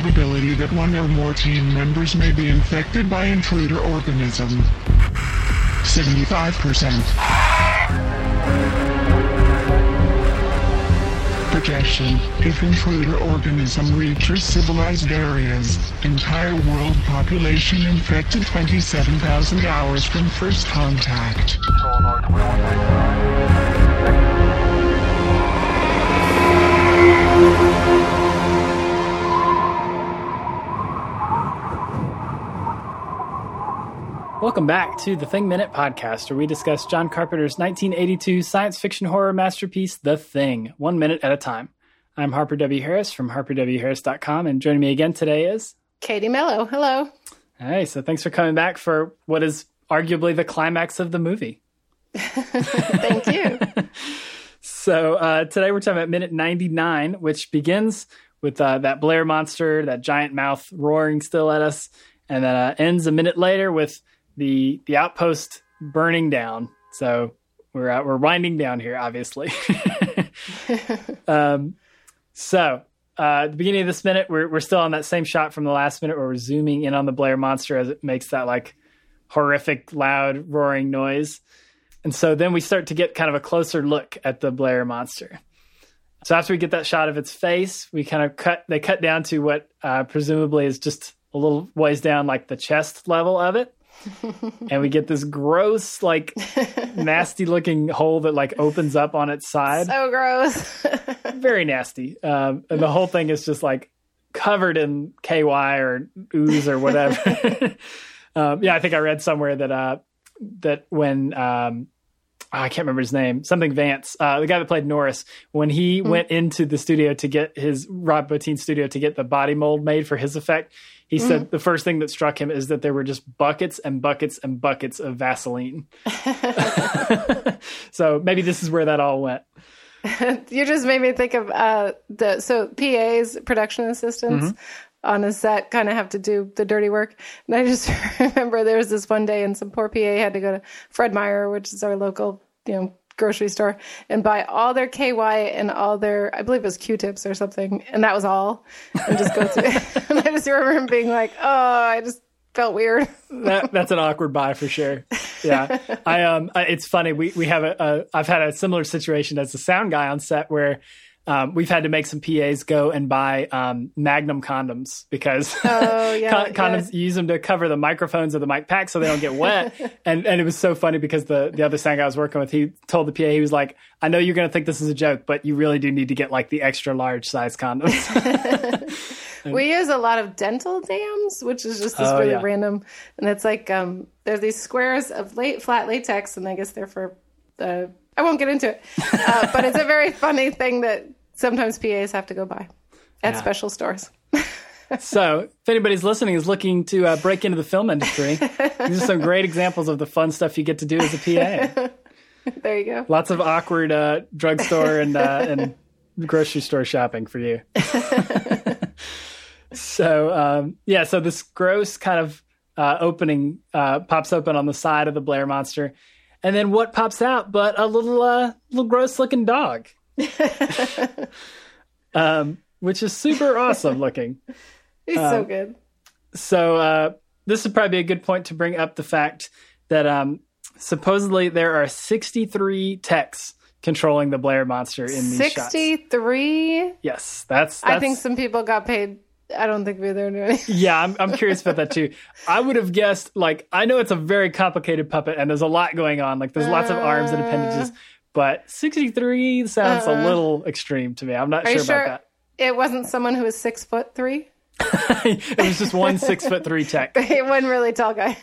probability that one or more team members may be infected by intruder organism. 75%. Projection. If intruder organism reaches civilized areas, entire world population infected 27,000 hours from first contact. Welcome back to the Thing Minute podcast, where we discuss John Carpenter's 1982 science fiction horror masterpiece, The Thing, one minute at a time. I'm Harper W. Harris from harperwharris.com, and joining me again today is Katie Mello. Hello. Hey, so thanks for coming back for what is arguably the climax of the movie. Thank you. so uh, today we're talking about minute 99, which begins with uh, that Blair monster, that giant mouth roaring still at us, and then uh, ends a minute later with the the outpost burning down. So we're we're winding down here, obviously. um, so uh, at the beginning of this minute, we're we're still on that same shot from the last minute, where we're zooming in on the Blair monster as it makes that like horrific, loud, roaring noise. And so then we start to get kind of a closer look at the Blair monster. So after we get that shot of its face, we kind of cut. They cut down to what uh, presumably is just a little ways down, like the chest level of it and we get this gross, like nasty looking hole that like opens up on its side. So gross. Very nasty. Um, and the whole thing is just like covered in KY or ooze or whatever. um, yeah, I think I read somewhere that uh, that when um, oh, I can't remember his name, something Vance, uh, the guy that played Norris, when he mm. went into the studio to get his Rob Bottin studio to get the body mold made for his effect, he mm. said the first thing that struck him is that there were just buckets and buckets and buckets of Vaseline. so maybe this is where that all went. you just made me think of uh, the so PAs, production assistants. Mm-hmm. On a set, kind of have to do the dirty work. And I just remember there was this one day, and some poor PA had to go to Fred Meyer, which is our local, you know, grocery store and buy all their KY and all their, I believe it was Q-tips or something, and that was all. And just go through. and I just remember him being like, "Oh, I just felt weird." that, that's an awkward buy for sure. Yeah, I um, it's funny. We we have a, a I've had a similar situation as the sound guy on set where um, we've had to make some PAs go and buy um, Magnum condoms because oh, yeah, con- condoms use them to cover the microphones of the mic pack so they don't get wet. and and it was so funny because the the other sound guy I was working with, he told the PA he was like, "I know you're going to think this is a joke, but you really do need to get like the extra large size condoms." we use a lot of dental dams, which is just this oh, really yeah. random, and it's like um, there's these squares of late flat latex, and I guess they're for the I won't get into it, uh, but it's a very funny thing that sometimes PAs have to go buy at yeah. special stores. so, if anybody's listening is looking to uh, break into the film industry, these are some great examples of the fun stuff you get to do as a PA. there you go. Lots of awkward uh, drugstore and uh, and grocery store shopping for you. so, um, yeah, so this gross kind of uh, opening uh, pops open on the side of the Blair monster, and then what pops out but a little uh, little gross looking dog. um, which is super awesome looking. He's um, so good. So uh, this would probably be a good point to bring up the fact that um, supposedly there are 63 techs controlling the Blair monster in these 63? shots. 63? Yes, that's, that's, I think some people got paid. I don't think we are doing yeah, I'm, I'm curious about that too. I would have guessed, like, I know it's a very complicated puppet and there's a lot going on. Like, there's lots of arms and appendages, but 63 sounds uh, a uh-uh. little extreme to me. I'm not sure, sure, about that. It wasn't someone who was six foot three. it was just one six foot three tech. It wasn't really tall guy.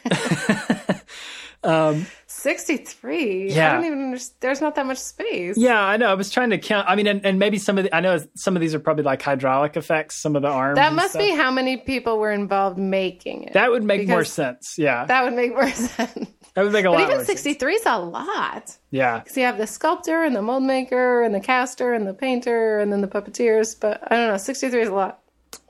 um, 63. Yeah. I don't even understand. There's not that much space. Yeah, I know. I was trying to count. I mean, and, and maybe some of the, I know some of these are probably like hydraulic effects, some of the arms. That must be how many people were involved making it. That would make more sense. Yeah. That would make more sense. That would make a but lot. Even sixty three is a lot. Yeah, because you have the sculptor and the mold maker and the caster and the painter and then the puppeteers. But I don't know, sixty three is a lot.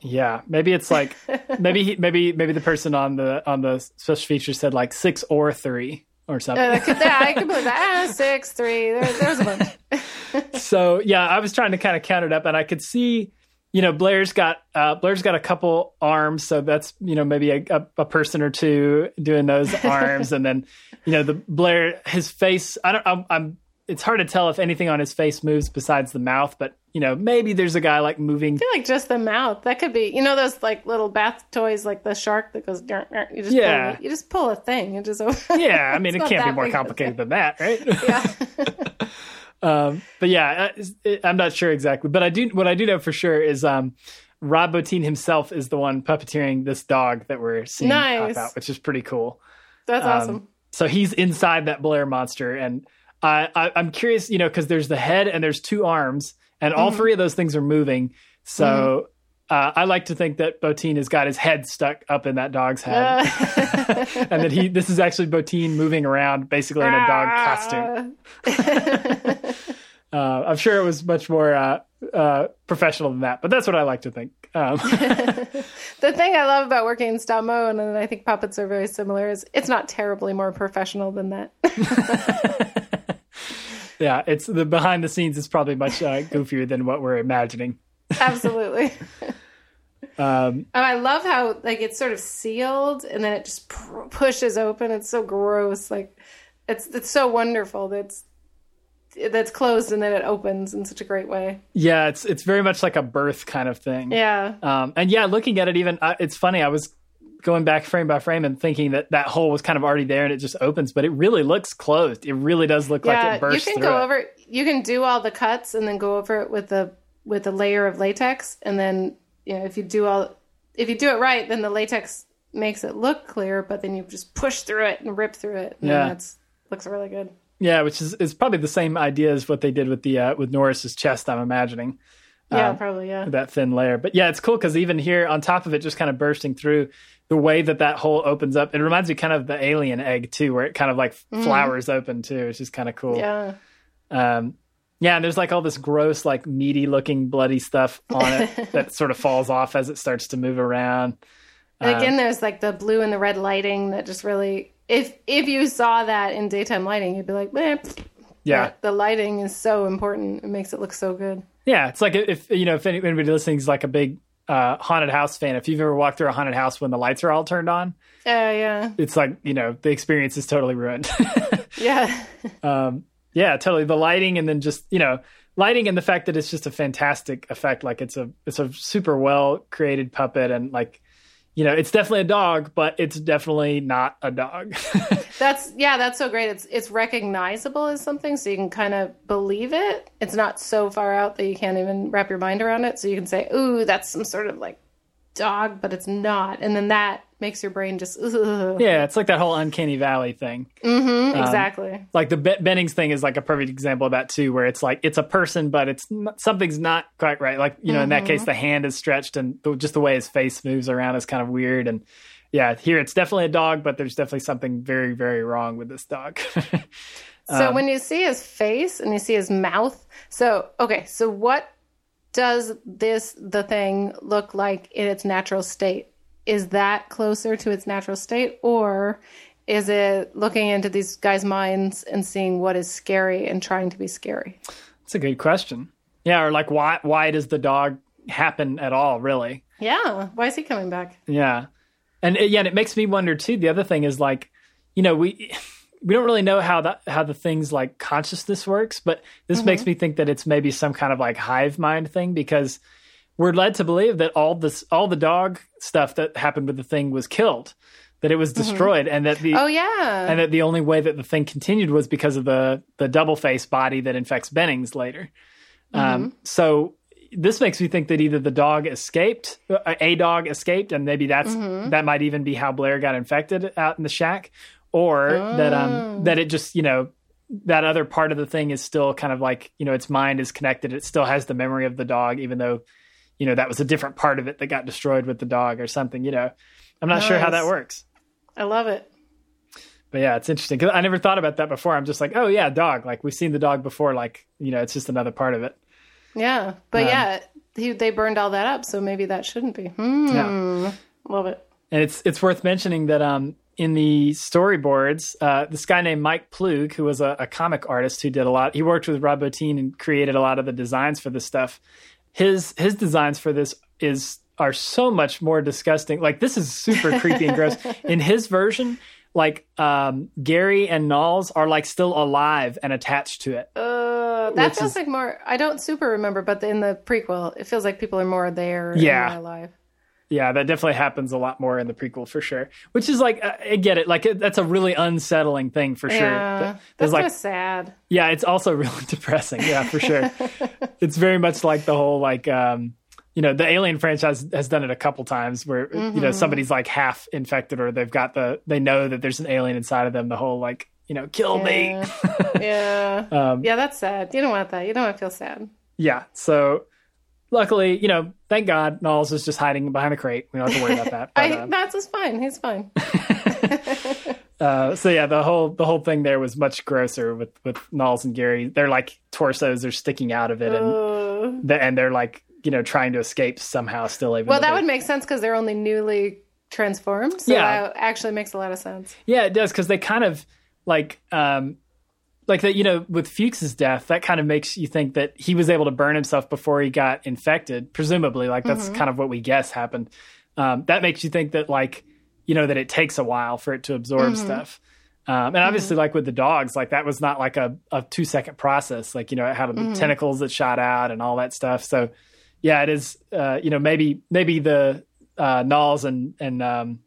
Yeah, maybe it's like maybe he, maybe maybe the person on the on the special feature said like six or three or something. Uh, yeah, I could put that. Ah, six, three. There, there's a bunch. so yeah, I was trying to kind of count it up, and I could see you know, Blair's got uh, Blair's got a couple arms, so that's you know maybe a, a, a person or two doing those arms, and then you know the Blair his face. I don't. I'm, I'm. It's hard to tell if anything on his face moves besides the mouth, but you know maybe there's a guy like moving. I feel like just the mouth. That could be. You know those like little bath toys, like the shark that goes. You just Yeah. Pull, you just pull a thing. It just. Yeah, I mean it can't be more big of a complicated than that, right? yeah. Um, but yeah, uh, I'm not sure exactly. But I do what I do know for sure is um, Rob Bottin himself is the one puppeteering this dog that we're seeing Nice. pop out, which is pretty cool. That's Um, awesome. So he's inside that Blair monster, and I, I I'm curious, you know, because there's the head and there's two arms, and all Mm-hmm. three of those things are moving. So. Uh, I like to think that Bottin has got his head stuck up in that dog's head, and that he this is actually Bottin moving around basically in a dog costume. Uh, I'm sure it was much more uh, uh, professional than that, but that's what I like to think. Um, The thing I love about working in stop mo, and I think puppets are very similar, is it's not terribly more professional than that. Yeah, it's the behind the scenes is probably much uh, goofier than what we're imagining. Absolutely. Um, Oh, I love how like it's sort of sealed and then it just pr- pushes open. It's so gross. Like it's it's so wonderful that's that's closed and then it opens in such a great way. yeah, it's it's very much like a birth kind of thing. Yeah. Um, and yeah, looking at it, even uh, it's funny. I was going back frame by frame and thinking that that hole was kind of already there and it just opens, but it really looks closed. It really does look like it bursts you can through go it. over you can do all the cuts and then go over it with a with a layer of latex and then you know if you do all if you do it right then the latex makes it look clear but then you just push through it and rip through it and Yeah. that's looks really good. Yeah, which is, is probably the same idea as what they did with the uh, with Norris's chest. I'm imagining. Yeah, Um, probably yeah. that thin layer. But yeah, it's cool because even here on top of it, just kind of bursting through the way that that hole opens up, it reminds me kind of the alien egg too, where it kind of like flowers open too, which is kind of cool. Yeah. Um, yeah, and there's like all this gross, like meaty looking, bloody stuff on it that sort of falls off as it starts to move around. And again, there's like the blue and the red lighting that just really, if if you saw that in daytime lighting, you'd be like, eh. Yeah, But the lighting is so important. It makes it look so good. yeah. It's like if you know if anybody listening is like a big uh, haunted house fan, if you've ever walked through a haunted house when the lights are all turned on, Yeah, yeah, it's like you know the experience is totally ruined. yeah. um, Yeah, totally. The lighting and then just, you know, lighting and the fact that it's just a fantastic effect. Like it's a it's a super well created puppet and like you know, it's definitely a dog, but it's definitely not a dog. That's yeah, that's so great. It's it's recognizable as something, so you can kind of believe it. It's not so far out that you can't even wrap your mind around it. So you can say, "Ooh, that's some sort of like dog," but it's not, and then that makes your brain just Ugh. yeah, it's like that whole uncanny valley thing. Mm-hmm, um, exactly. Like the Be- Bennings thing is like a perfect example of that too, where it's like it's a person, but it's not, something's not quite right. Like you know, in that mm-hmm. case, the hand is stretched and the, just the way his face moves around is kind of weird. And yeah, here it's definitely a dog, but there's definitely something very very wrong with this dog. So um, when you see his face and you see his mouth, so okay, so what does this the thing look like in its natural state? Is that closer to its natural state or is it looking into these guys' minds and seeing what is scary and trying to be scary? That's a good question. Yeah, or like why why does the dog happen at all? Really? Yeah, why is he coming back? Yeah, and yeah, and it makes me wonder too. The other thing is like, you know, we we don't really know how that how the things like consciousness works, but this mm-hmm. makes me think that it's maybe some kind of like hive mind thing because we're led to believe that all this all the dog stuff that happened with the thing was killed, that it was destroyed, and that the Oh yeah. and that the only way that the thing continued was because of the the double face body that infects Bennings later. Um, so this makes me think that either the dog escaped, uh, a dog escaped, and maybe that's that might even be how Blair got infected out in the shack, or that um that it just you know that other part of the thing is still kind of like you know its mind is connected. It still has the memory of the dog, even though you know that was a different part of it that got destroyed with the dog or something. You know, I'm not sure how that works. I love it. But yeah, it's interesting because I never thought about that before. I'm just like, oh yeah, dog. Like we've seen the dog before. Like you know, it's just another part of it. Yeah. But yeah, he, they burned all that up, so maybe that shouldn't be. Hmm. Yeah, Love it. and it's it's worth mentioning that um in the storyboards, uh, this guy named Mike Ploog, who was a, a comic artist who did a lot. He worked with Rob Bottin and created a lot of the designs for this stuff. His his designs for this is are so much more disgusting. Like this is super creepy and gross. In his version, like um, Gary and Nauls are like still alive and attached to it. Uh, that feels is- like more. I don't super remember, but in the prequel, it feels like people are more there. Yeah. alive. Yeah, that definitely happens a lot more in the prequel for sure. Which is like I get it. Like that's a really unsettling thing for sure. Yeah, that's like kind of sad. Yeah, it's also really depressing. Yeah, for sure. it's very much like the whole like um you know, the Alien franchise has done it a couple times where you Mm-hmm. know somebody's like half infected or they've got the they know that there's an alien inside of them. The whole like you know kill me. Yeah, yeah, Um, yeah. That's sad. You don't want that. You don't want to feel sad. Yeah. So luckily, you know, thank God, Nauls is just hiding behind a crate. We don't have to worry about that. But, I, uh, that's just fine. He's fine. uh, so yeah, the whole the whole thing there was much grosser with with Nauls and Gary. They're like torsos are sticking out of it, and Uh, the, and they're like you know trying to escape somehow. Still, even well, that they- would make sense because they're only newly transformed. So Yeah. that actually makes a lot of sense. Yeah, it does because they kind of like um like that you know with Fuchs's death that kind of makes you think that he was able to burn himself before he got infected presumably. Like that's kind of what we guess happened. Um that makes you think that like you know that it takes a while for it to absorb stuff. Um, and obviously like with the dogs like that was not like a, a two second process. Like you know it had the tentacles that shot out and all that stuff. So yeah it is uh you know maybe maybe the uh Nauls and and um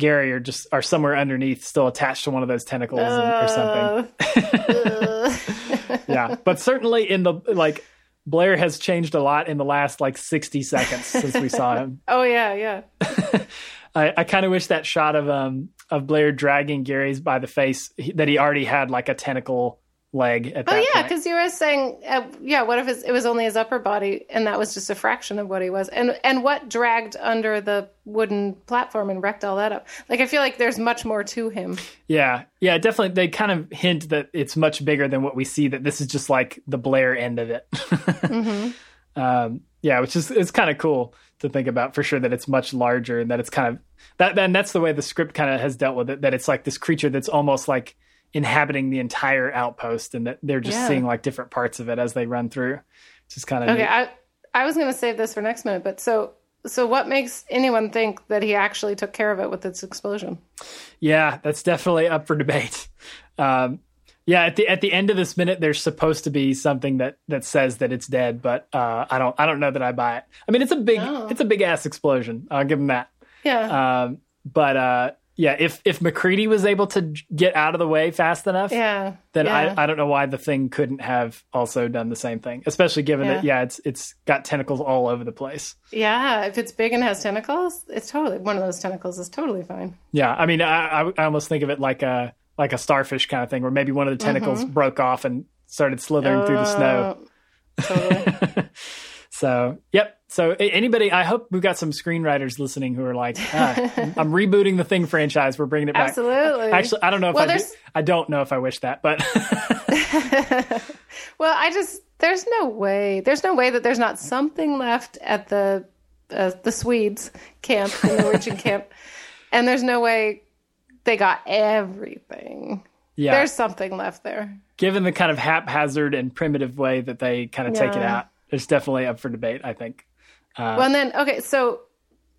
Gary are just are somewhere underneath, still attached to one of those tentacles and, or something. Uh, Yeah, but certainly in the like Blair has changed a lot in the last like sixty seconds since we saw him. oh yeah, yeah. I, I kind of wish that shot of um of Blair dragging Gary's by the face that he already had like a tentacle leg at Oh yeah, because you were saying, uh, yeah. What if it was only his upper body, and that was just a fraction of what he was, and and what dragged under the wooden platform and wrecked all that up? Like I feel like there's much more to him. Yeah, yeah, definitely. They kind of hint that it's much bigger than what we see. That this is just like the Blair end of it. um, yeah, which is it's kind of cool to think about for sure. That it's much larger and that it's kind of that. Then that's the way the script kind of has dealt with it. That it's like this creature that's almost like inhabiting the entire outpost, and that they're just Yeah. seeing like different parts of it as they run through. Just kind of Okay, I I was going to save this for next minute, but so so what makes anyone think that he actually took care of it with its explosion? Yeah, that's definitely up for debate. Um, yeah, at the at the end of this minute, there's supposed to be something that that says that it's dead, but uh, I don't I don't know that I buy it. I mean, it's a big No. it's a big ass explosion. I'll give him that. Yeah, Um, but uh, yeah, if if MacReady was able to get out of the way fast enough, yeah. then yeah. I I don't know why the thing couldn't have also done the same thing. Especially given that Yeah. yeah, it's it's got tentacles all over the place. yeah. If it's big and has tentacles, it's totally one of those tentacles is totally fine. Yeah, I mean, I, I I almost think of it like a like a starfish kind of thing, where maybe one of the tentacles Mm-hmm. broke off and started slithering through the snow. Uh, totally. So, yep. So, anybody, I hope we've got some screenwriters listening who are like, ah, I'm rebooting the Thing franchise. We're bringing it back. Absolutely. Actually, I don't know if Well, I, do, I don't know if I wish that, but Well, I just there's no way there's no way that there's not something left at the uh, the Swedes camp, the Norwegian camp, and there's no way they got everything. yeah. There's something left there. given the kind of haphazard and primitive way that they kind of take it out, it's definitely up for debate. I think. well, and then okay, so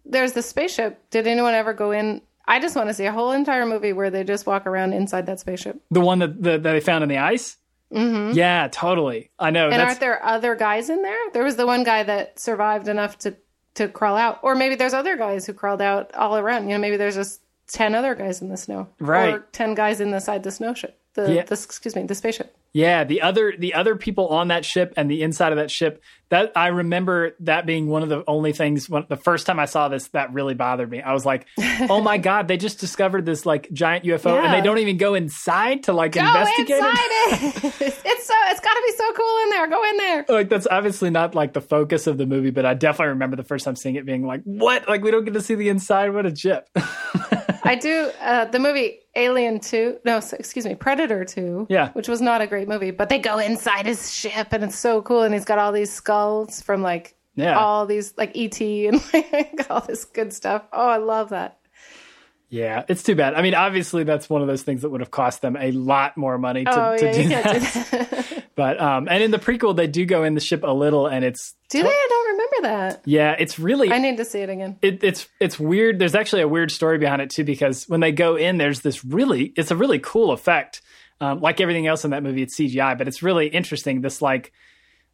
there's the spaceship. Did anyone ever go in? I just want to see a whole entire movie where they just walk around inside that spaceship. The one that that they found in the ice. Mm-hmm. Yeah, totally. I know. And that's aren't there other guys in there? There was the one guy that survived enough to to crawl out, or maybe there's other guys who crawled out all around. You know, maybe there's just ten other guys in the snow, Right. Or ten guys inside the snow ship. The, Yeah. the excuse me, the spaceship. Yeah, the other the other people on that ship and the inside of that ship that I remember that being one of the only things when the first time I saw this that really bothered me. I was like, "Oh my god, they just discovered this like giant UFO and they don't even go inside to like Go investigate inside it." it. it's so it's got to be so cool in there. Go in there. Like that's obviously not like the focus of the movie, but I definitely remember the first time seeing it being like, "What? Like we don't get to see the inside? What a chip!" I do uh, the movie Alien Two. No, excuse me, Predator Two. Yeah. which was not a great movie, but they go inside his ship and it's so cool, and he's got all these skulls from like Yeah. all these like ET and like all this good stuff. Oh, I love that. Yeah, it's too bad. I mean, obviously, that's one of those things that would have cost them a lot more money to, oh to yeah, do that. do that. But um, and in the prequel, they do go in the ship a little, and it's do they? Remember that. yeah, it's really I need to see it again. it, it's it's weird. There's actually a weird story behind it too, because when they go in, there's this really it's a really cool effect. Um, like everything else in that movie, it's CGI, but it's really interesting. This like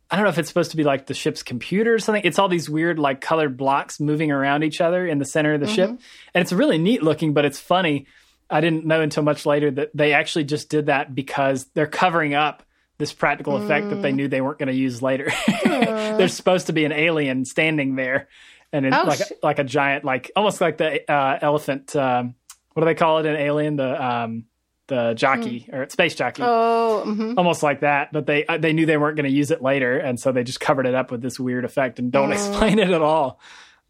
I don't know if it's supposed to be like the ship's computer or something. It's all these weird like colored blocks moving around each other in the center of the ship, and it's really neat looking, but it's funny. I didn't know until much later that they actually just did that because they're covering up this practical effect that they knew they weren't going to use later. There's supposed to be an alien standing there, and Oh, like sh- a, like a giant, like almost like the uh, elephant. Um, what do they call it An Alien? The um, the jockey or space jockey. Oh, mhm. Almost like that, but they uh, they knew they weren't going to use it later, and so they just covered it up with this weird effect and don't explain it at all.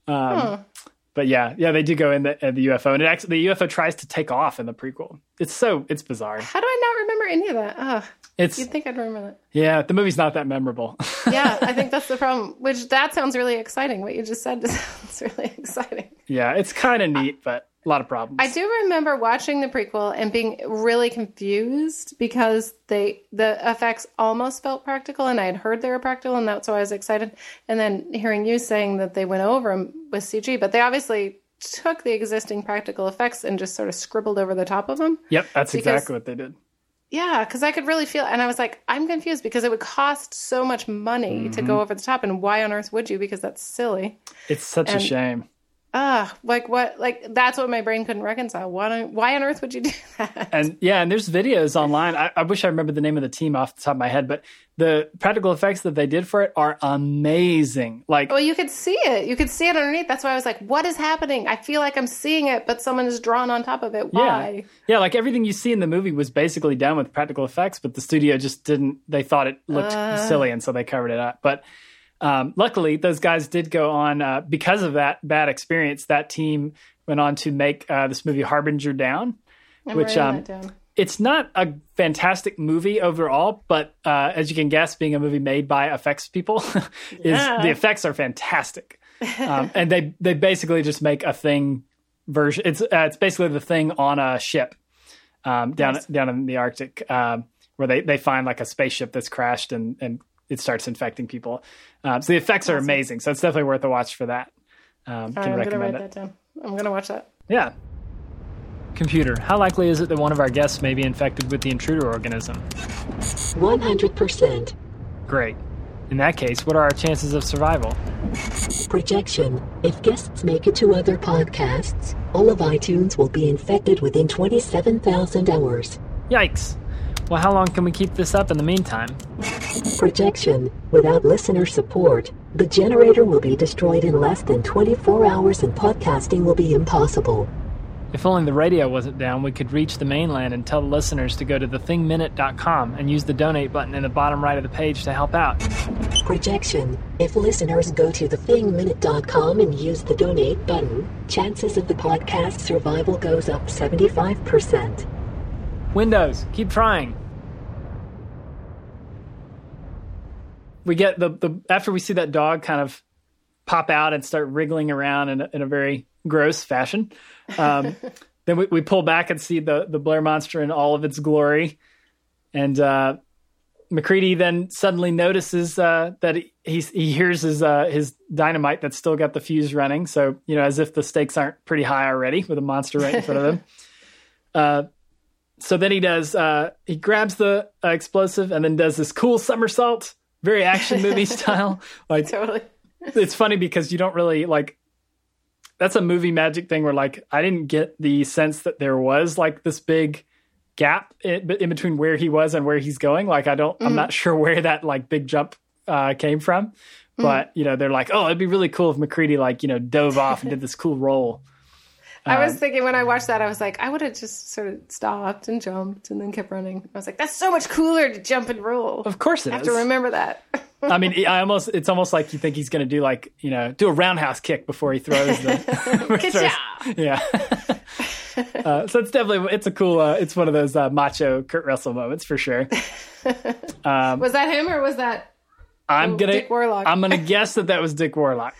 Um, But yeah, yeah, they do go in the, uh, the UFO, and it actually the UFO tries to take off in the prequel. It's so it's bizarre. how do I not remember any of that? Ugh, It's you'd think I'd remember that. yeah, the movie's not that memorable. Yeah, I think that's the problem. Which that sounds really exciting. What you just said sounds really exciting. yeah, it's kind of neat, but a lot of problems. I do remember watching the prequel and being really confused because they the effects almost felt practical, and I had heard they were practical, and that's why I was excited. And then hearing you saying that they went over them with CG, but they obviously took the existing practical effects and just sort of scribbled over the top of them. Yep, that's exactly what they did. Yeah, because I could really feel, and I was like, I'm confused because it would cost so much money to go mm-hmm. over the top, and why on earth would you? Because that's silly. It's such a shame. Ah, like what? Like that's what my brain couldn't reconcile. Why? Don't, why on earth would you do that? And yeah, and there's videos online. I, I wish I remember the name of the team off the top of my head, but the practical effects that they did for it are amazing. Like, Well, you could see it. You could see it underneath. That's why I was like, "What is happening?" I feel like I'm seeing it, but someone is drawn on top of it. Why? yeah, like everything you see in the movie was basically done with practical effects, but the studio just didn't. They thought it looked silly, and so they covered it up. But um, luckily, those guys did go on uh, because of that bad experience. That team went on to make uh, this movie Harbinger Down. I'm Which, um, down. it's not a fantastic movie overall, but uh, as you can guess, being a movie made by effects people, is Yeah. the effects are fantastic, um, and they they basically just make a thing version. It's uh, it's basically the thing on a ship um, down Nice. down in the Arctic, um, where they they find like a spaceship that's crashed and and it starts infecting people. Um, so the effects are amazing. So it's definitely worth a watch for that. Um, can right, I'm gonna recommend write it. that down. I'm gonna watch that. Yeah. Computer, how likely is it that one of our guests may be infected with the intruder organism? 100%. Great. In that case, what are our chances of survival? Projection. If guests make it to other podcasts, all of iTunes will be infected within 27,000 hours. Yikes. Well, how long can we keep this up in the meantime? Projection. Without listener support, the generator will be destroyed in less than 24 hours and podcasting will be impossible. If only the radio wasn't down, we could reach the mainland and tell the listeners to go to thethingminute.com and use the donate button in the bottom right of the page to help out. Projection. If listeners go to thethingminute.com and use the donate button, chances of the podcast survival goes up 75%. Windows, keep trying. We get the, the after we see that dog kind of pop out and start wriggling around in a, in a very gross fashion. Um, then we, we pull back and see the the Blair monster in all of its glory, and uh, MacReady then suddenly notices uh, that he he's, he hears his uh, his dynamite that's still got the fuse running. So you know, as if the stakes aren't pretty high already with a monster right in front of them. So then he does uh, he grabs the uh, explosive and then does this cool somersault, very action movie style. Like Totally. it's funny because you don't really like that's a movie magic thing where like I didn't get the sense that there was like this big gap in, in between where he was and where he's going. Like I don't, I'm not sure where that like big jump uh, came from. But you know, they're like, oh, it'd be really cool if MacReady like you know dove off and did this cool roll. I Um, was thinking when I watched that, I was like, I would have just sort of stopped and jumped and then kept running. I was like, that's so much cooler to jump and roll. Of course it I have is. to remember that. I mean, I almost it's almost like you think he's going to do like you know do a roundhouse kick before he throws the. throws- yeah. uh, so it's definitely it's a cool uh, it's one of those uh, macho Kurt Russell moments for sure. was that him or was that? I'm gonna Dick Warlock. I'm gonna guess that that was Dick Warlock.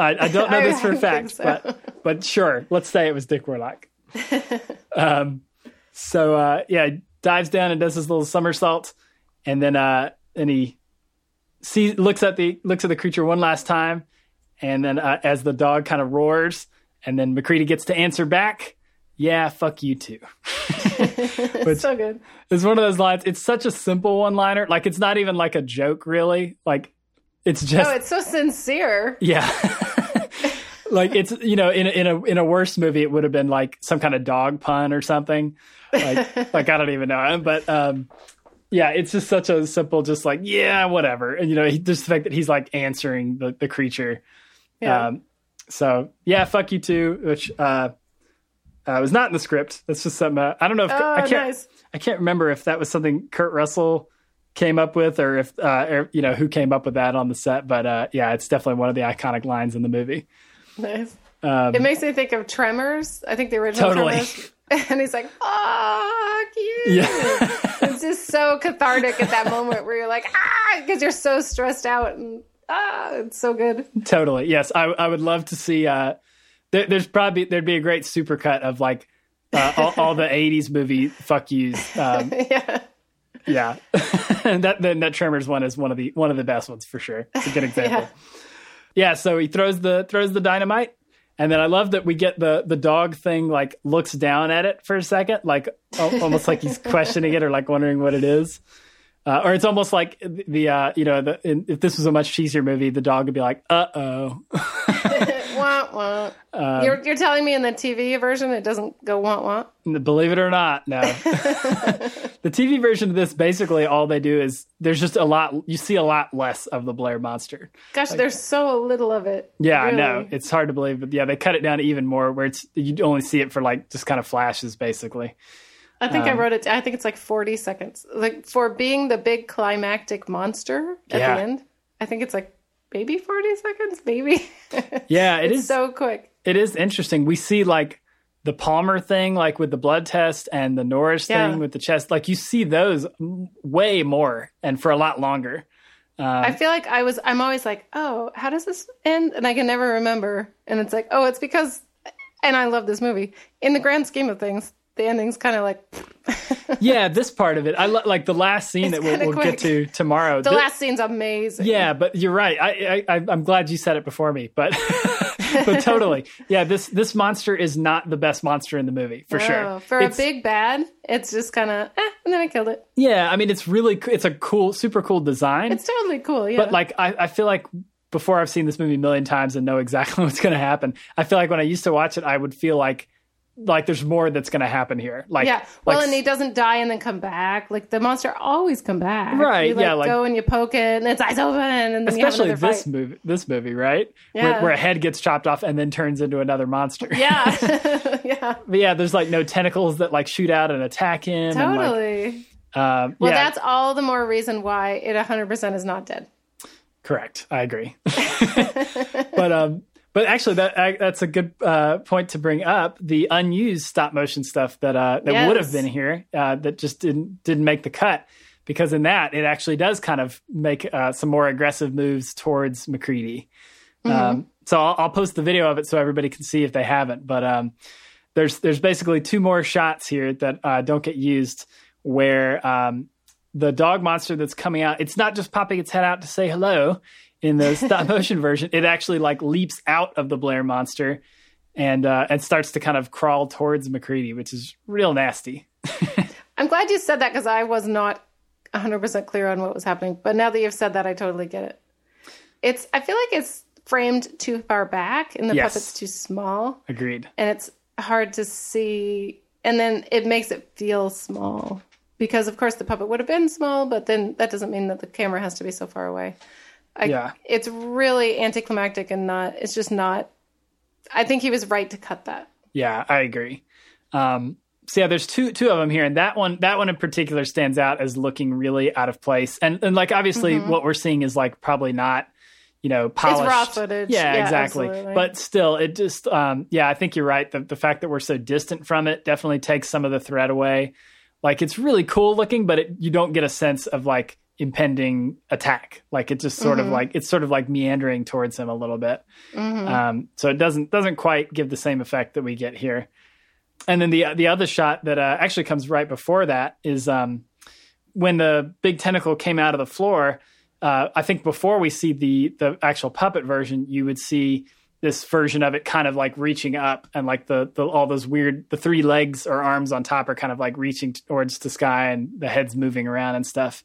I, I don't know this for a fact, so. but but sure, let's say it was Dick Warlock. um, so uh, yeah, he dives down and does his little somersault, and then uh, and he sees looks at the looks at the creature one last time, and then uh, as the dog kind of roars, and then MacReady gets to answer back, "Yeah, fuck you too." It's so good. It's one of those lines. It's such a simple one liner. Like it's not even like a joke, really. Like it's just Oh, it's so sincere. yeah. like it's you know in a, in a in a worse movie it would have been like some kind of dog pun or something. Like like I don't even know. But um yeah, it's just such a simple just like yeah, whatever. And you know, he, just the fact that he's like answering the the creature. Yeah. Um so yeah, fuck you too, which uh uh, was not in the script. That's just something uh, I don't know if oh, I can't nice. I can't remember if that was something Kurt Russell came up with or if uh, or, you know who came up with that on the set. But uh, yeah, it's definitely one of the iconic lines in the movie. Nice. Um, It makes me think of Tremors. I think the original Totally. Tremors. And he's like, fuck you. yeah, It's just so cathartic at that moment where you're like, ah, because you're so stressed out and ah, it's so good. totally. Yes, I I would love to see. Uh, there, there's probably there'd be a great supercut of like uh, all, all the '80s movie fuck yous. Um, yeah. yeah, and that then that Tremors one is one of the one of the best ones for sure. It's a good example. Yeah. Yeah so he throws the throws the dynamite. And then i love that we get the the dog thing like looks down at it for a second like almost like he's questioning it or like wondering what it is. Uh, or it's almost like the uh you know the, in, if this was a much cheesier movie the dog would be like uh-oh wah, wah. Um, you're, you're telling me in the TV version it doesn't go wah wah? believe it or not no the tv version of this basically all they do is there's just a lot you see a lot less of the blair monster Gosh, there's so little of it. Yeah, I know. It's hard to believe, but yeah, they cut it down even more where it's you only see it for like just kind of flashes basically. I think Um, I wrote it. I think it's like 40 seconds. Like for being the big climactic monster at Yeah. the end, I think it's like maybe 40 seconds, maybe. Yeah, it it's is so quick. it is interesting. We see like the Palmer thing like with the blood test and the Norris Yeah. thing with the chest. Like you see those way more and for a lot longer. Uh, I feel like I was. I'm always like, oh, how does this end? And I can never remember. And it's like, oh, it's because. And I love this movie. In the grand scheme of things, the ending's kind of like Yeah, this part of it. I lo- like the last scene It's that we'll, we'll get to tomorrow. the Thi- last scene's amazing. Yeah, but you're right. I, I I'm glad you said it before me, but but totally. Yeah, this this monster is not the best monster in the movie for sure. For It's- a big bad, it's just kind of, eh, and then I killed it. Yeah, I mean it's really it's a cool, super cool design. It's totally cool. Yeah. but like I, I feel like before I've seen this movie a million times and know exactly what's going to happen, I feel like when I used to watch it, I would feel like like there's more that's going to happen here. Like yeah. Well, like, and he doesn't die and then come back. Like the monster always come back. Right, You, like, yeah, like- go and you poke it and its eyes open and then especially this fight. movie, this movie, right? Where, Yeah. where a head gets chopped off and then turns into another monster. Yeah. yeah. but yeah, there's like no tentacles that like shoot out and attack him. and, like, Totally. um, Well, yeah, that's all the more reason why it 100% is not dead. Correct. I agree. but um, but actually, that I, that's a good uh, point to bring up. The unused stop motion stuff that uh, that Yes. would have been here uh, that just didn't didn't make the cut because in that it actually does kind of make uh, some more aggressive moves towards MacReady. Um, so I'll, I'll post the video of it so everybody can see if they haven't. But um, there's there's basically two more shots here that uh, don't get used where um, the dog monster that's coming out it's not just popping its head out to say hello in the stop motion version it actually like leaps out of the blair monster and uh, and starts to kind of crawl towards mccready which is real nasty I'm glad you said that because I was not 100% clear on what was happening. But now that you've said that, I totally get it. It's, I feel like it's framed too far back and the Yes. puppet's too small agreed and it's hard to see. And then it makes it feel small because, of course, the puppet would have been small, but then that doesn't mean that the camera has to be so far away. I, Yeah. It's really anticlimactic and not, it's just not. I think he was right to cut that. Yeah, I agree. Um, so yeah, there's two two of them here, and that one that one in particular stands out as looking really out of place. And and like obviously, what we're seeing is like probably not you know polished raw footage. Yeah, Yeah, exactly. absolutely. But still, it just um, yeah, I think you're right. The the fact that we're so distant from it definitely takes some of the threat away. Like it's really cool looking, but it, you don't get a sense of like impending attack. Like it just sort of like it's sort of like meandering towards him a little bit. Um, so it doesn't doesn't quite give the same effect that we get here. and then the the other shot that uh, actually comes right before that is um, when the big tentacle came out of the floor. Uh, I think before we see the the actual puppet version, you would see this version of it kind of like reaching up and like the, the all those weird the three legs or arms on top are kind of like reaching towards the sky and the head's moving around and stuff.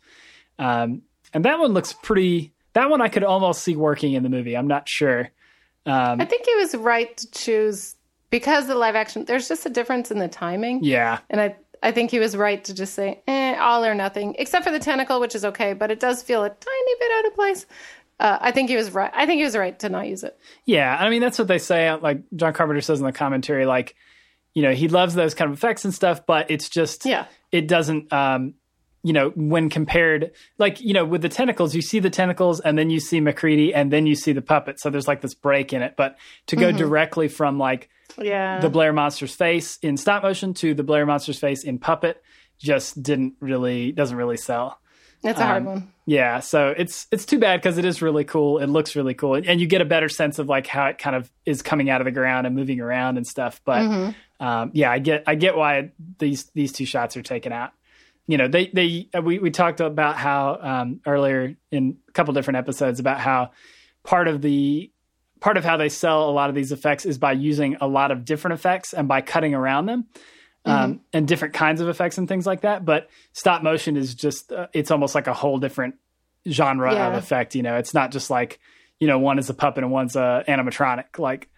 Um, and that one looks pretty. That one I could almost see working in the movie. I'm not sure. Um, I think he was right to choose because the live action. There's just a difference in the timing. yeah, And I, I think he was right to just say, eh, all or nothing, except for the tentacle, which is okay, but it does feel a tiny bit out of place. Uh, I think he was right. I think he was right to not use it. Yeah, I mean that's what they say. Like John Carpenter says in the commentary, like you know he loves those kind of effects and stuff, but it's just Yeah. it doesn't. um you know, when compared, like, you know, with the tentacles, you see the tentacles and then you see MacReady and then you see the puppet. So there's like this break in it. But to go directly from like Yeah. the Blair Monster's face in stop motion to the Blair Monster's face in puppet just didn't really, doesn't really sell. It's a hard um, one. Yeah, so it's it's too bad because it is really cool. It looks really cool, and, and you get a better sense of like how it kind of is coming out of the ground and moving around and stuff. But Mm-hmm. um, yeah, I get I get why these these two shots are taken out. You know, they they we we talked about how um, earlier in a couple different episodes about how part of the part of how they sell a lot of these effects is by using a lot of different effects and by cutting around them um, and different kinds of effects and things like that. But stop motion is just uh, it's almost like a whole different genre of effect. You know, it's not just like you know one is a puppet and one's a animatronic. Like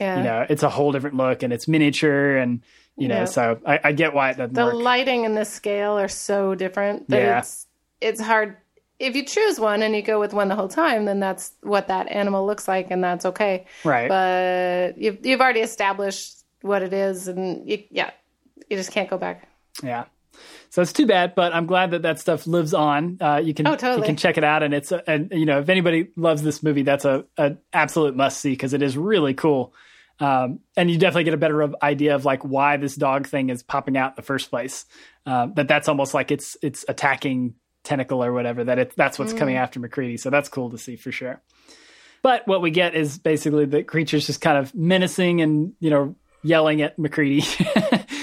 Yeah. you know, it's a whole different look and it's miniature and you know. So I, I get why it doesn't the work. lighting and the scale are so different that Yeah. it's it's hard if you choose one and you go with one the whole time then that's what that animal looks like and that's okay Right. but you've, you've already established what it is and you, yeah you just can't go back Yeah. So it's too bad, but I'm glad that that stuff lives on. Uh, you can Oh, totally. you can check it out, and it's a, and you know if anybody loves this movie, that's a an absolute must see because it is really cool. Um, and you definitely get a better idea of like why this dog thing is popping out in the first place. Um, that that's almost like it's it's attacking tentacle or whatever. That it that's what's coming after MacReady. So that's cool to see for sure. But what we get is basically the creature's just kind of menacing and you know yelling at MacReady,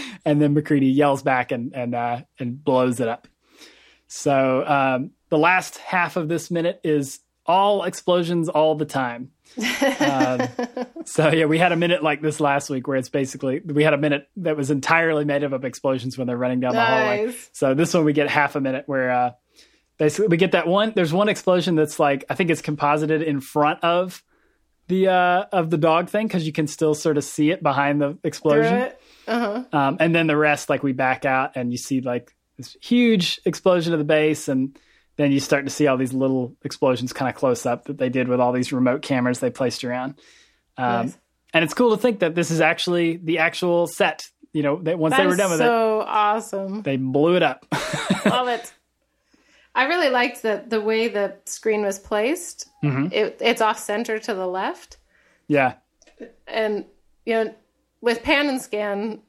and then MacReady yells back and and uh, and blows it up. So um, the last half of this minute is all explosions all the time. um, so yeah, we had a minute like this last week where it's basically we had a minute that was entirely made up of explosions when they're running down the hallway. So this one we get half a minute where uh, basically we get that one. There's one explosion that's like I think it's composited in front of the uh, of the dog thing because you can still sort of see it behind the explosion. Uh-huh. Um, and then the rest, like we back out and you see like this huge explosion of the base, and then you start to see all these little explosions kind of close up that they did with all these remote cameras they placed around. Um, Nice. And it's cool to think that this is actually the actual set. You know, that once That they were done with it, so awesome they blew it up. love it i really liked that the way the screen was placed Mm-hmm. it, it's off center to the left yeah, and you know with pan and scan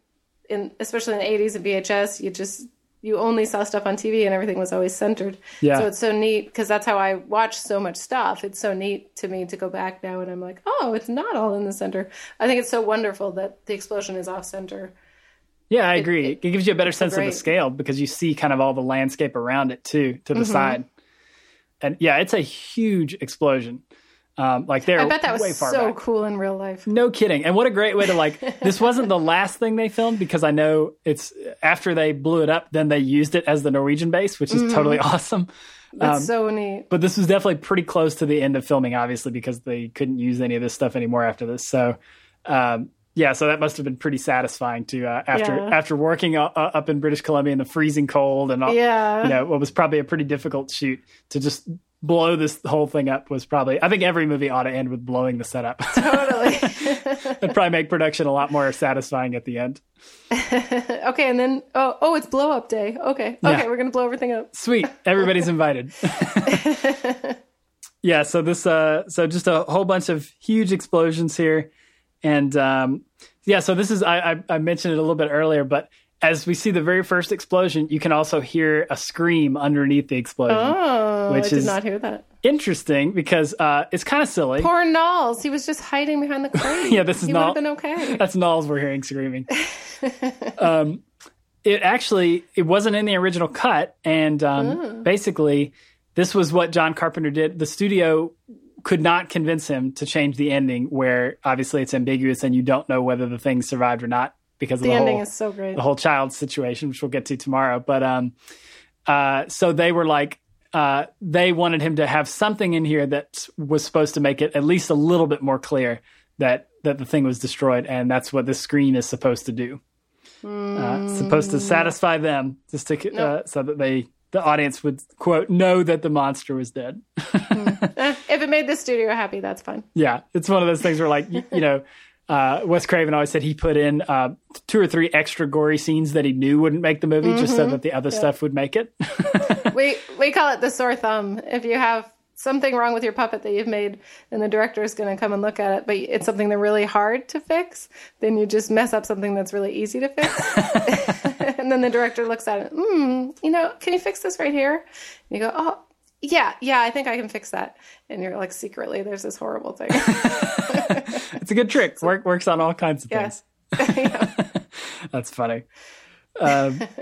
in especially in the 80s and vhs you just you only saw stuff on tv and everything was always centered Yeah. so it's so neat because that's how i watch so much stuff it's so neat to me to go back now and i'm like oh it's not all in the center i think it's so wonderful that the explosion is off center yeah, I agree. It, gives you a better sense of the scale because you see kind of all the landscape around it too, to the Mm-hmm. side. And yeah, it's a huge explosion. Um, like they're i bet that was so back. cool in real life No kidding. And what a great way to like this wasn't the last thing they filmed because I know it's after they blew it up, then they used it as the Norwegian base, which is Mm-hmm. totally awesome. that's Um, so neat But this was definitely pretty close to the end of filming, obviously, because they couldn't use any of this stuff anymore after this. So um yeah, so that must have been pretty satisfying to uh, after Yeah. after working uh, uh, up in British Columbia in the freezing cold and all, Yeah. you know what was probably a pretty difficult shoot to just blow this whole thing up was probably I think every movie ought to end with blowing the setup. totally It'd probably make production a lot more satisfying at the end. okay and then oh oh it's blow up day okay Yeah. okay we're gonna blow everything up Sweet. Everybody's invited. yeah, so this uh so just a whole bunch of huge explosions here. And um yeah, so this is I I, I mentioned it a little bit earlier, but as we see the very first explosion, you can also hear a scream underneath the explosion. oh Which i did is- not hear that interesting because uh, it's kind of silly. Poor Nauls. He was just hiding behind the crate. Yeah, this is he would Nauls. have been okay. That's Nauls we're hearing screaming. um, it actually it wasn't in the original cut, and um, basically this was what John Carpenter did. The studio could not convince him to change the ending, where obviously it's ambiguous and you don't know whether the thing survived or not because of The the, ending whole is so great. the whole child situation, which we'll get to tomorrow. But um, uh, so they were like, uh, they wanted him to have something in here that was supposed to make it at least a little bit more clear that that the thing was destroyed, and that's what the screen is supposed to do. Uh, supposed to satisfy them, just to uh, so that they the audience would quote know that the monster was dead. Eh, if it made the studio happy, that's fine. Yeah, it's one of those things where, like, you, you know, uh, Wes Craven always said he put in uh, two or three extra gory scenes that he knew wouldn't make the movie, just so that the other stuff would make it. we we call it the sore thumb. If you have something wrong with your puppet that you've made, and the director is going to come and look at it, but it's something that's really hard to fix, then you just mess up something that's really easy to fix. and then the director looks at it, hmm, you know, can you fix this right here? And you go, oh. Yeah, yeah, I think I can fix that. And you're like, secretly, there's this horrible thing. it's a good trick. Work, works on all kinds of things. yes. That's funny. Um,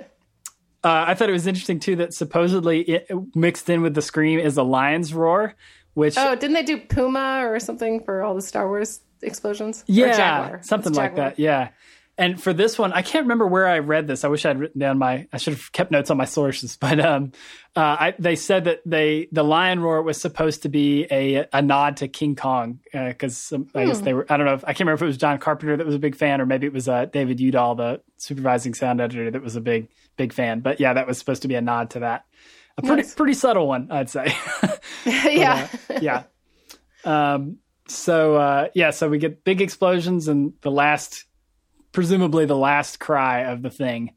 uh, I thought it was interesting too that supposedly it, mixed in with the scream is a lion's roar, which Oh, didn't they do Puma or something for all the Star Wars explosions? Or yeah, Jaguar. something like that. Yeah. And for this one, I can't remember where I read this. I wish I'd written down my. I should have kept notes on my sources. But um, uh, I, they said that they the lion roar was supposed to be a a nod to King Kong because um, I guess they were. I don't know. If, I can't remember if it was John Carpenter that was a big fan or maybe it was uh, David Yewdall, the supervising sound editor, that was a big big fan. But yeah, that was supposed to be a nod to that. A pretty Nice. pretty subtle one, I'd say. yeah. yeah. Um, so uh, yeah, so we get big explosions and the last, presumably the last cry of the thing.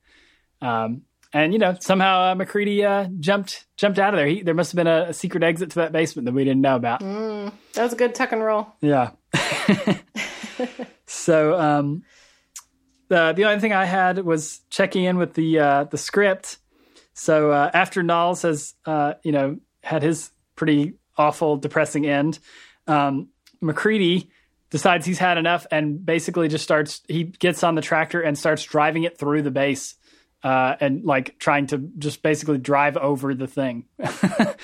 Um, and you know somehow uh, MacReady uh, jumped jumped out of there. He, there must have been a, a secret exit to that basement that we didn't know about. That was a good tuck and roll. Yeah. so um, the the only thing I had was checking in with the uh, the script. So uh, after Nauls has uh, you know had his pretty awful, depressing end, um, MacReady decides he's had enough and basically just starts. He gets on the tractor and starts driving it through the base. Uh, and like trying to just basically drive over the thing.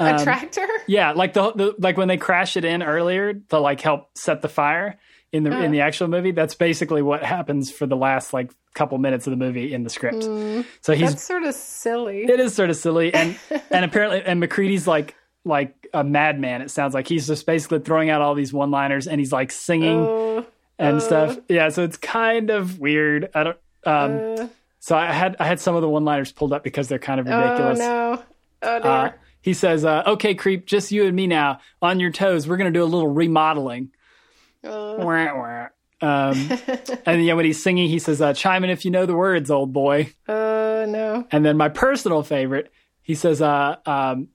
Um, a tractor? Yeah, like the, the like when they crash it in earlier to like help set the fire in the in the actual movie. That's basically what happens for the last like couple minutes of the movie in the script. so he's That's sort of silly. it is sort of silly and and apparently and MacReady's like like a madman. It sounds like he's just basically throwing out all these one liners and he's like singing Oh, and stuff. Yeah, so it's kind of weird. I don't. Um, uh, so I had I had some of the one liners pulled up because they're kind of ridiculous. oh no. Oh dear. Uh, he says, uh, "Okay, creep, just you and me now. On your toes. We're gonna do a little remodeling." Uh. Wah, wah. Um, and yeah, when he's singing, he says, uh, "Chime in if you know the words, old boy." Oh no. And then my personal favorite, he says, uh, um,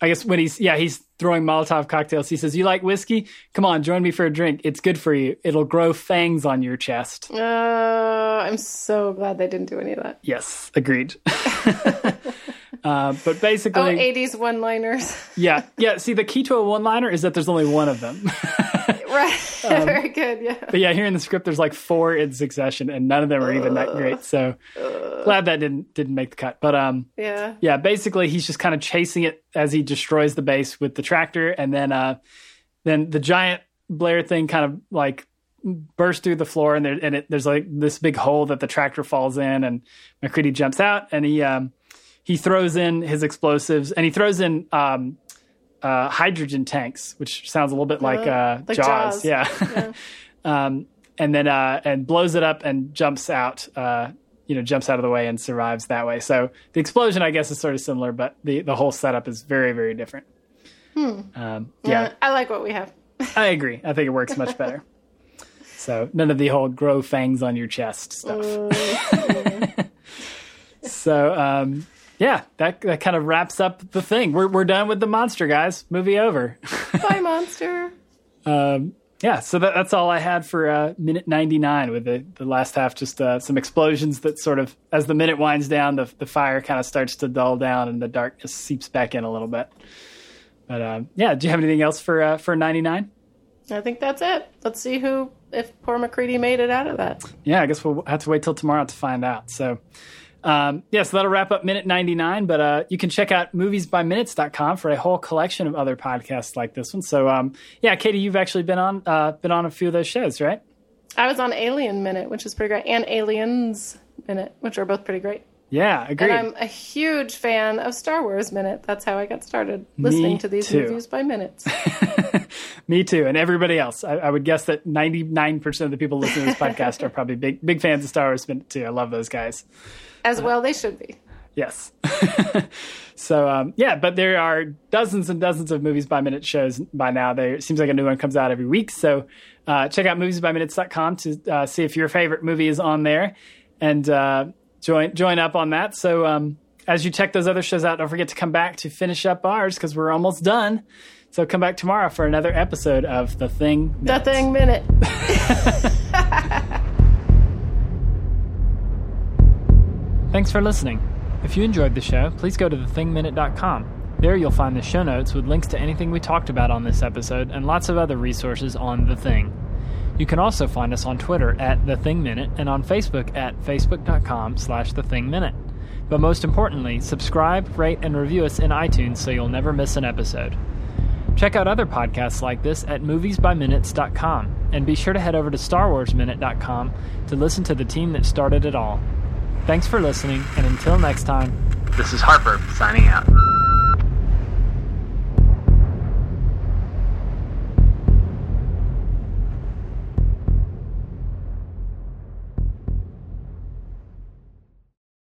"I guess when he's yeah he's throwing Molotov cocktails. He says, "You like whiskey? Come on, join me for a drink. It's good for you. It'll grow fangs on your chest." Oh, I'm so glad they didn't do any of that. Yes, agreed. uh, but basically, Oh, 80s one liners. yeah, yeah. See, the key to a one-liner is that there's only one of them. right. Um, Very good. Yeah. But yeah, here in the script, there's like four in succession, and none of them are even that great. So glad that didn't didn't make the cut. But um, Yeah. yeah, basically he's just kind of chasing it as he destroys the base with the tractor, and then uh, then the giant Blair thing kind of like bursts through the floor, and there and it, there's like this big hole that the tractor falls in, and MacReady jumps out, and he um he throws in his explosives, and he throws in um. Uh, hydrogen tanks, which sounds a little bit like uh, like Jaws. Jaws. Yeah. um, and then uh, and blows it up and jumps out. Uh, you know, jumps out of the way and survives that way. So the explosion, I guess, is sort of similar, but the the whole setup is very very different. Um, yeah, Uh, I like what we have. I agree. I think it works much better. So none of the whole grow fangs on your chest stuff. so um, yeah, that that kind of wraps up the thing. We're we're done with the monster guys. Movie over. Bye, monster. um, yeah, so that, that's all I had for uh, minute 99 with the, the last half, just uh, some explosions that sort of, as the minute winds down, the, the fire kind of starts to dull down and the darkness seeps back in a little bit. But uh, yeah, do you have anything else for uh, for 99? I think that's it. Let's see who, if poor MacReady made it out of that. Yeah, I guess we'll have to wait till tomorrow to find out. So, um, yeah, so that'll wrap up minute 99. But uh, you can check out moviesbyminutes.com for a whole collection of other podcasts like this one. So, um, yeah, Katie, you've actually been on uh, been on a few of those shows, right? I was on Alien Minute, which is pretty great, and Aliens Minute, which are both pretty great. Yeah, agreed. And I'm a huge fan of Star Wars Minute. That's how I got started listening Me to these too. reviews by minutes. Me too, and everybody else. I, I would guess that 99% of the people listening to this podcast are probably big big fans of Star Wars Minute too. I love those guys. As well, they should be. Yes. so um, yeah, but there are dozens and dozens of movies by minute shows by now. There it seems like a new one comes out every week. So uh, check out moviesbyminutes.com to uh, see if your favorite movie is on there, and uh, join join up on that. So um, as you check those other shows out, don't forget to come back to finish up ours because we're almost done. So come back tomorrow for another episode of The Thing. The Thing Minute. Thanks for listening. If you enjoyed the show, please go to thethingminute.com. There you'll find the show notes with links to anything we talked about on this episode and lots of other resources on The Thing. You can also find us on Twitter at The Thing Minute and on Facebook at facebook.com slash The Thing Minute. But most importantly, subscribe, rate, and review us in iTunes so you'll never miss an episode. Check out other podcasts like this at moviesbyminutes.com and be sure to head over to starwarsminute.com to listen to the team that started it all. Thanks for listening, and until next time, this is Harper signing out.